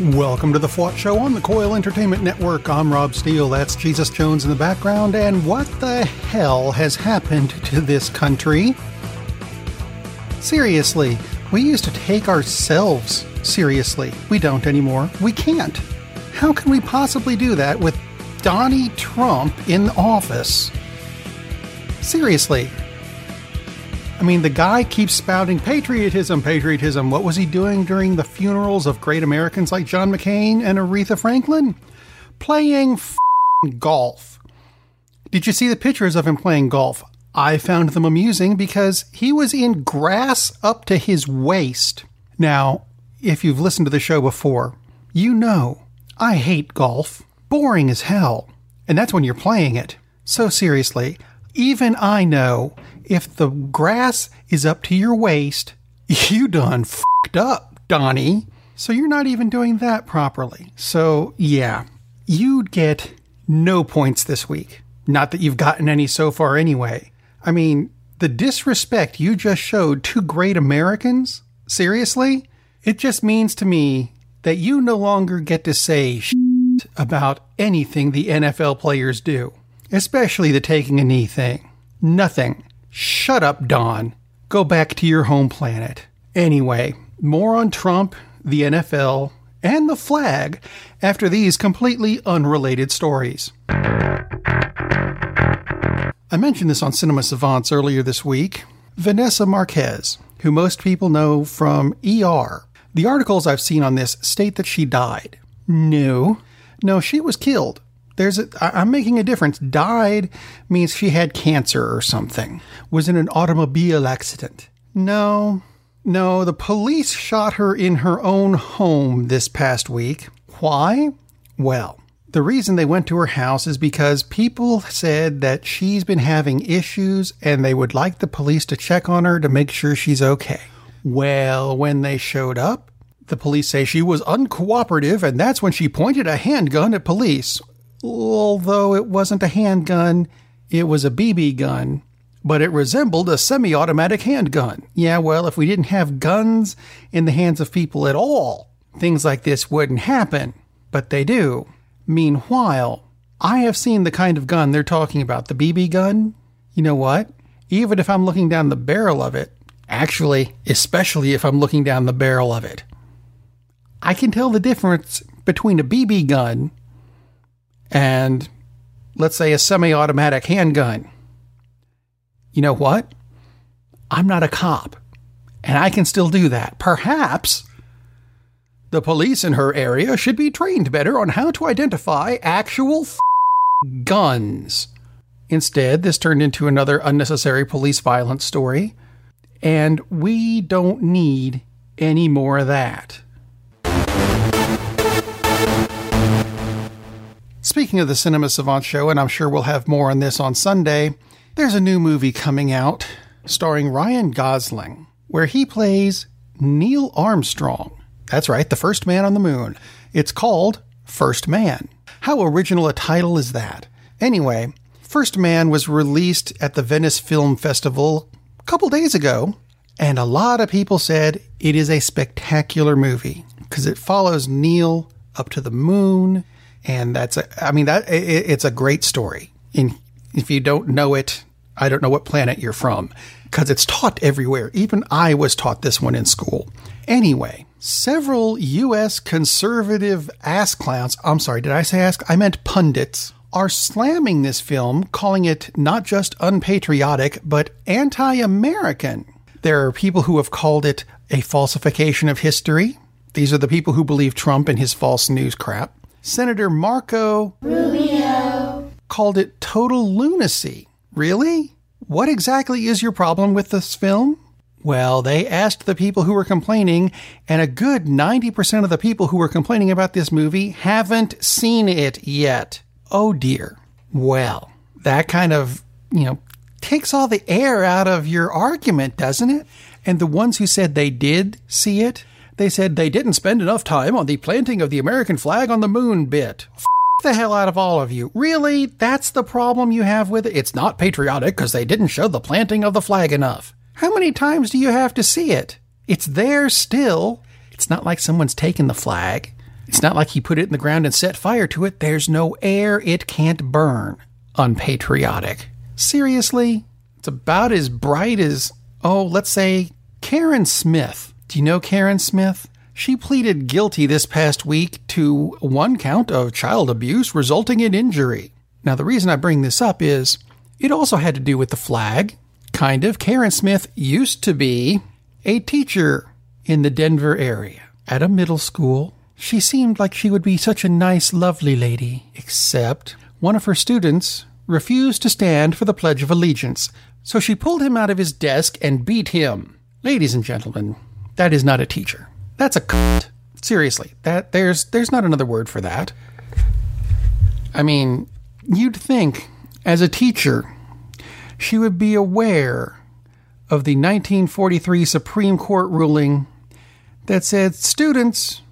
Welcome to the FWOT Show on the Coil Entertainment Network. I'm Rob Steele. That's Jesus Jones in the background. And what the hell has happened to this country? Seriously, we used to take ourselves seriously. We don't anymore. We can't. How can we possibly do that with Donnie Trump in office? Seriously. I mean, the guy keeps spouting patriotism, patriotism. What was he doing during the funerals of great Americans like John McCain and Aretha Franklin? Playing golf. Did you see the pictures of him playing golf? I found them amusing because he was in grass up to his waist. Now, if you've listened to the show before, you know I hate golf. Boring as hell. And that's when you're playing it. So seriously, even I know if the grass is up to your waist, you done fucked up, Donnie. So you're not even doing that properly. So yeah, you'd get no points this week. Not that you've gotten any so far anyway. I mean, the disrespect you just showed to great Americans, seriously, it just means to me that you no longer get to say about anything the NFL players do, especially the taking a knee thing. Nothing. Shut up, Don. Go back to your home planet. Anyway, more on Trump, the NFL, and the flag after these completely unrelated stories. I mentioned this on Cinema Savants earlier this week. Vanessa Marquez, who most people know from ER. The articles I've seen on this state that she died. No, no, she was killed. There's a, I'm making a difference. Died means she had cancer or something. Was in an automobile accident. No, no, the police shot her in her own home this past week. Why? Well, the reason they went to her house is because people said that she's been having issues and they would like the police to check on her to make sure she's okay. Well, when they showed up, the police say she was uncooperative and that's when she pointed a handgun at police. Although it wasn't a handgun, it was a BB gun, but it resembled a semi automatic handgun. Yeah, well, if we didn't have guns in the hands of people at all, things like this wouldn't happen. But they do. Meanwhile, I have seen the kind of gun they're talking about, the BB gun. You know what? Even if I'm looking down the barrel of it, actually, especially if I'm looking down the barrel of it, I can tell the difference between a BB gun and, let's say, a semi automatic handgun. You know what? I'm not a cop, and I can still do that. Perhaps the police in her area should be trained better on how to identify actual f- guns. Instead, this turned into another unnecessary police violence story, and we don't need any more of that. Speaking of the Cinema Savant show, and I'm sure we'll have more on this on Sunday, there's a new movie coming out starring Ryan Gosling, where he plays Neil Armstrong. That's right, the first man on the moon. It's called First Man. How original a title is that? Anyway, First Man was released at the Venice Film Festival a couple days ago, and a lot of people said it is a spectacular movie because it follows Neil up to the moon and that's a, I mean that it, it's a great story. And if you don't know it, I don't know what planet you're from because it's taught everywhere. Even I was taught this one in school. Anyway, several U.S. conservative ass clowns. I'm sorry, did I say ass? I meant pundits. Are slamming this film, calling it not just unpatriotic, but anti American. There are people who have called it a falsification of history. These are the people who believe Trump and his false news crap. Senator Marco Rubio called it total lunacy. Really? What exactly is your problem with this film? Well, they asked the people who were complaining, and a good 90% of the people who were complaining about this movie haven't seen it yet. Oh dear. Well, that kind of, you know, takes all the air out of your argument, doesn't it? And the ones who said they did see it, they said they didn't spend enough time on the planting of the American flag on the moon bit. F- the hell out of all of you. Really? That's the problem you have with it? It's not patriotic because they didn't show the planting of the flag enough. How many times do you have to see it? It's there still. It's not like someone's taken the flag It's not like he put it in the ground and set fire to it. There's no air, it can't burn. Unpatriotic. Seriously? It's about as bright as, oh, let's say, Karen Smith. Do you know Karen Smith? She pleaded guilty this past week to one count of child abuse resulting in injury. Now, the reason I bring this up is it also had to do with the flag. Kind of. Karen Smith used to be a teacher in the Denver area at a middle school. She seemed like she would be such a nice, lovely lady, except one of her students refused to stand for the Pledge of Allegiance, so she pulled him out of his desk and beat him. Ladies and gentlemen, that is not a teacher. That's a cunt. Seriously, that there's there's not another word for that. I mean, you'd think as a teacher she would be aware of the 1943 Supreme Court ruling that said students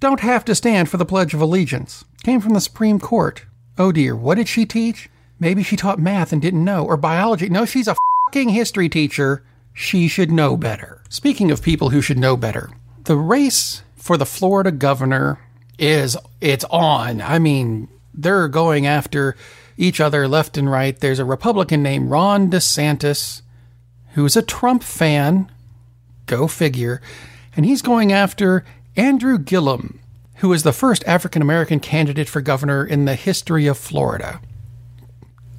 don't have to stand for the Pledge of Allegiance. Came from the Supreme Court. Oh dear, what did she teach? Maybe she taught math and didn't know, or biology. No, she's a fucking history teacher. She should know better. Speaking of people who should know better, the race for the Florida governor is it's on. I mean, they're going after each other left and right. There's a Republican named Ron DeSantis who's a Trump fan. Go figure. And he's going after Andrew Gillum, who is the first African American candidate for governor in the history of Florida.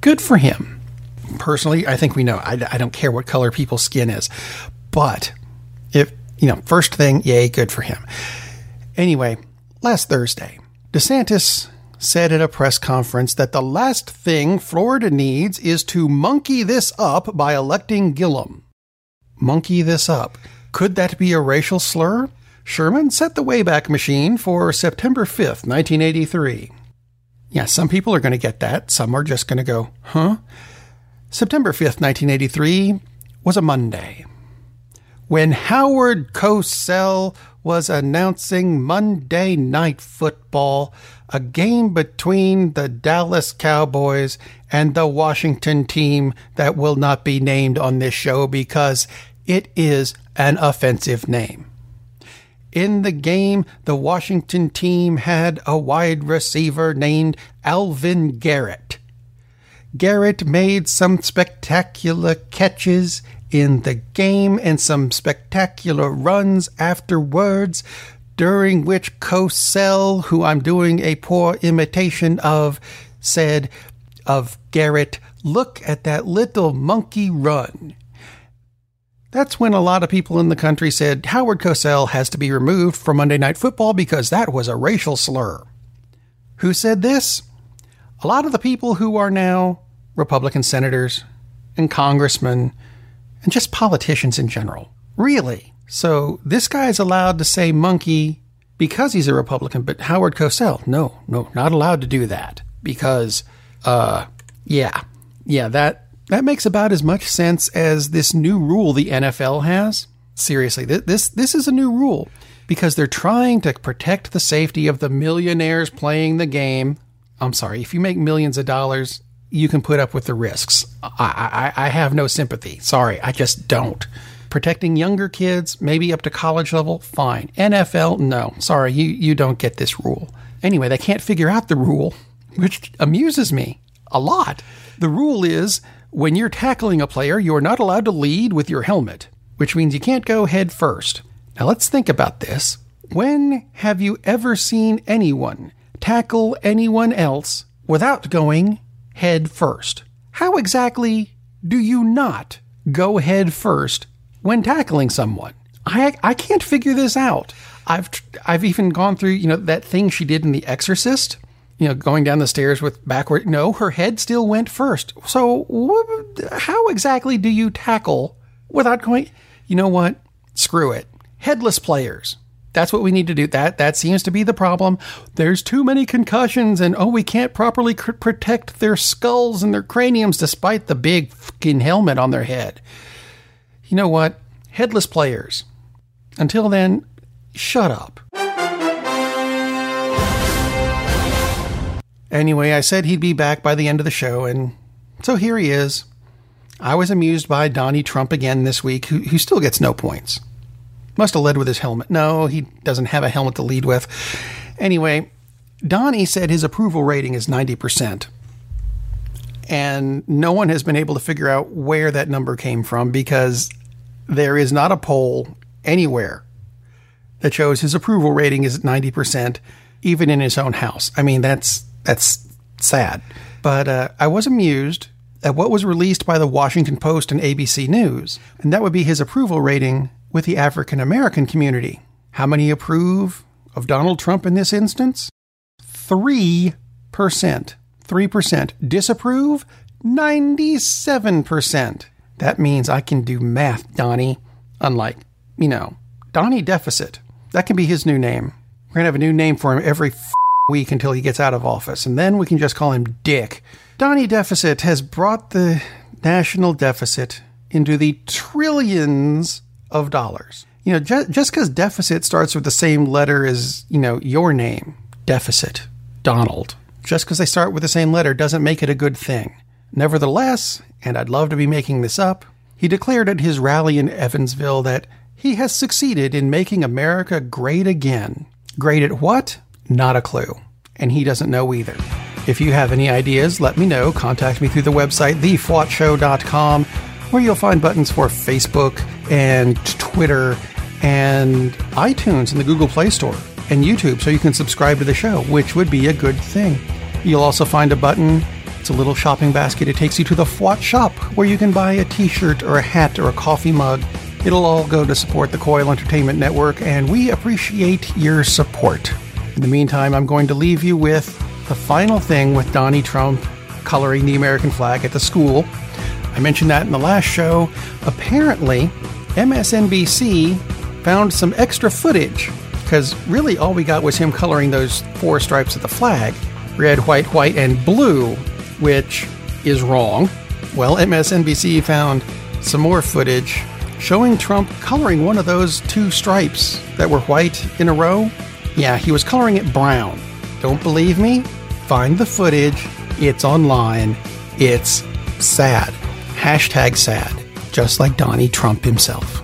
Good for him. Personally, I think we know. I, I don't care what color people's skin is. But if, you know, first thing, yay, good for him. Anyway, last Thursday, DeSantis said at a press conference that the last thing Florida needs is to monkey this up by electing Gillum. Monkey this up. Could that be a racial slur? Sherman set the Wayback Machine for September 5th, 1983. Yeah, some people are going to get that. Some are just going to go, huh? September 5th, 1983 was a Monday. When Howard Cosell was announcing Monday Night Football, a game between the Dallas Cowboys and the Washington team that will not be named on this show because it is an offensive name. In the game, the Washington team had a wide receiver named Alvin Garrett. Garrett made some spectacular catches in the game and some spectacular runs afterwards, during which Cosell, who I'm doing a poor imitation of, said of Garrett, Look at that little monkey run. That's when a lot of people in the country said Howard Cosell has to be removed from Monday Night Football because that was a racial slur. Who said this? A lot of the people who are now Republican senators and congressmen and just politicians in general. Really. So this guy is allowed to say monkey because he's a Republican, but Howard Cosell, no, no, not allowed to do that because, uh, yeah, yeah, that that makes about as much sense as this new rule the NFL has. Seriously, th- this this is a new rule because they're trying to protect the safety of the millionaires playing the game. I'm sorry, if you make millions of dollars, you can put up with the risks. I, I, I have no sympathy. Sorry, I just don't. Protecting younger kids, maybe up to college level, fine. NFL, no. Sorry, you, you don't get this rule. Anyway, they can't figure out the rule, which amuses me a lot. The rule is when you're tackling a player, you are not allowed to lead with your helmet, which means you can't go head first. Now let's think about this. When have you ever seen anyone tackle anyone else without going head first. How exactly do you not go head first when tackling someone? I, I can't figure this out. I've I've even gone through you know that thing she did in The Exorcist, you know, going down the stairs with backward. No, her head still went first. So how exactly do you tackle without going? You know what? Screw it. Headless players. That's what we need to do. That that seems to be the problem. There's too many concussions, and oh, we can't properly protect their skulls and their craniums despite the big fucking helmet on their head. You know what? Headless players. Until then, shut up. Anyway, I said he'd be back by the end of the show, and so here he is. I was amused by Donnie Trump again this week, who, who still gets no points. Must have led with his helmet. No, he doesn't have a helmet to lead with. Anyway, Donnie said his approval rating is 90%. And no one has been able to figure out where that number came from because there is not a poll anywhere that shows his approval rating is 90%, even in his own house. I mean, that's, that's sad. But uh, I was amused at what was released by the Washington Post and ABC News, and that would be his approval rating with the African American community. How many approve of Donald Trump in this instance? 3%. 3%. Disapprove? 97%. That means I can do math, Donnie. Unlike, you know, Donnie Deficit. That can be his new name. We're going to have a new name for him every f- week until he gets out of office, and then we can just call him Dick. Donnie Deficit has brought the national deficit into the trillions of dollars. You know, ju- just because deficit starts with the same letter as, you know, your name, deficit, Donald, just because they start with the same letter doesn't make it a good thing. Nevertheless, and I'd love to be making this up, he declared at his rally in Evansville that he has succeeded in making America great again. Great at what? Not a clue. And he doesn't know either. If you have any ideas, let me know. Contact me through the website, thefwotshow.com, where you'll find buttons for Facebook and Twitter and iTunes and the Google Play Store and YouTube so you can subscribe to the show, which would be a good thing. You'll also find a button. It's a little shopping basket. It takes you to the Fwot shop where you can buy a t shirt or a hat or a coffee mug. It'll all go to support the Coil Entertainment Network, and we appreciate your support. In the meantime, I'm going to leave you with the final thing with Donnie Trump coloring the American flag at the school. I mentioned that in the last show. Apparently, MSNBC found some extra footage because really all we got was him coloring those four stripes of the flag red, white, white, and blue, which is wrong. Well, MSNBC found some more footage showing Trump coloring one of those two stripes that were white in a row. Yeah, he was coloring it brown. Don't believe me? Find the footage. It's online. It's sad. Hashtag sad. Just like Donnie Trump himself.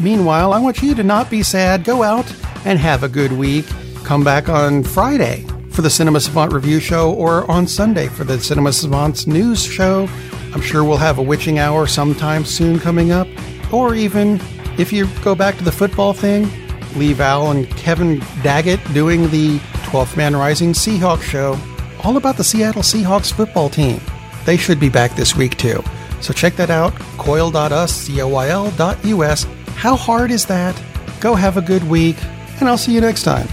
Meanwhile, I want you to not be sad. Go out and have a good week. Come back on Friday for the Cinema Savant review show or on Sunday for the Cinema Savant's news show. I'm sure we'll have a witching hour sometime soon coming up. Or even if you go back to the football thing, Lee Val and Kevin Daggett doing the 12th Man Rising Seahawks show, all about the Seattle Seahawks football team. They should be back this week too. So check that out, coil.us, C-O-I-L.us. How hard is that? Go have a good week, and I'll see you next time.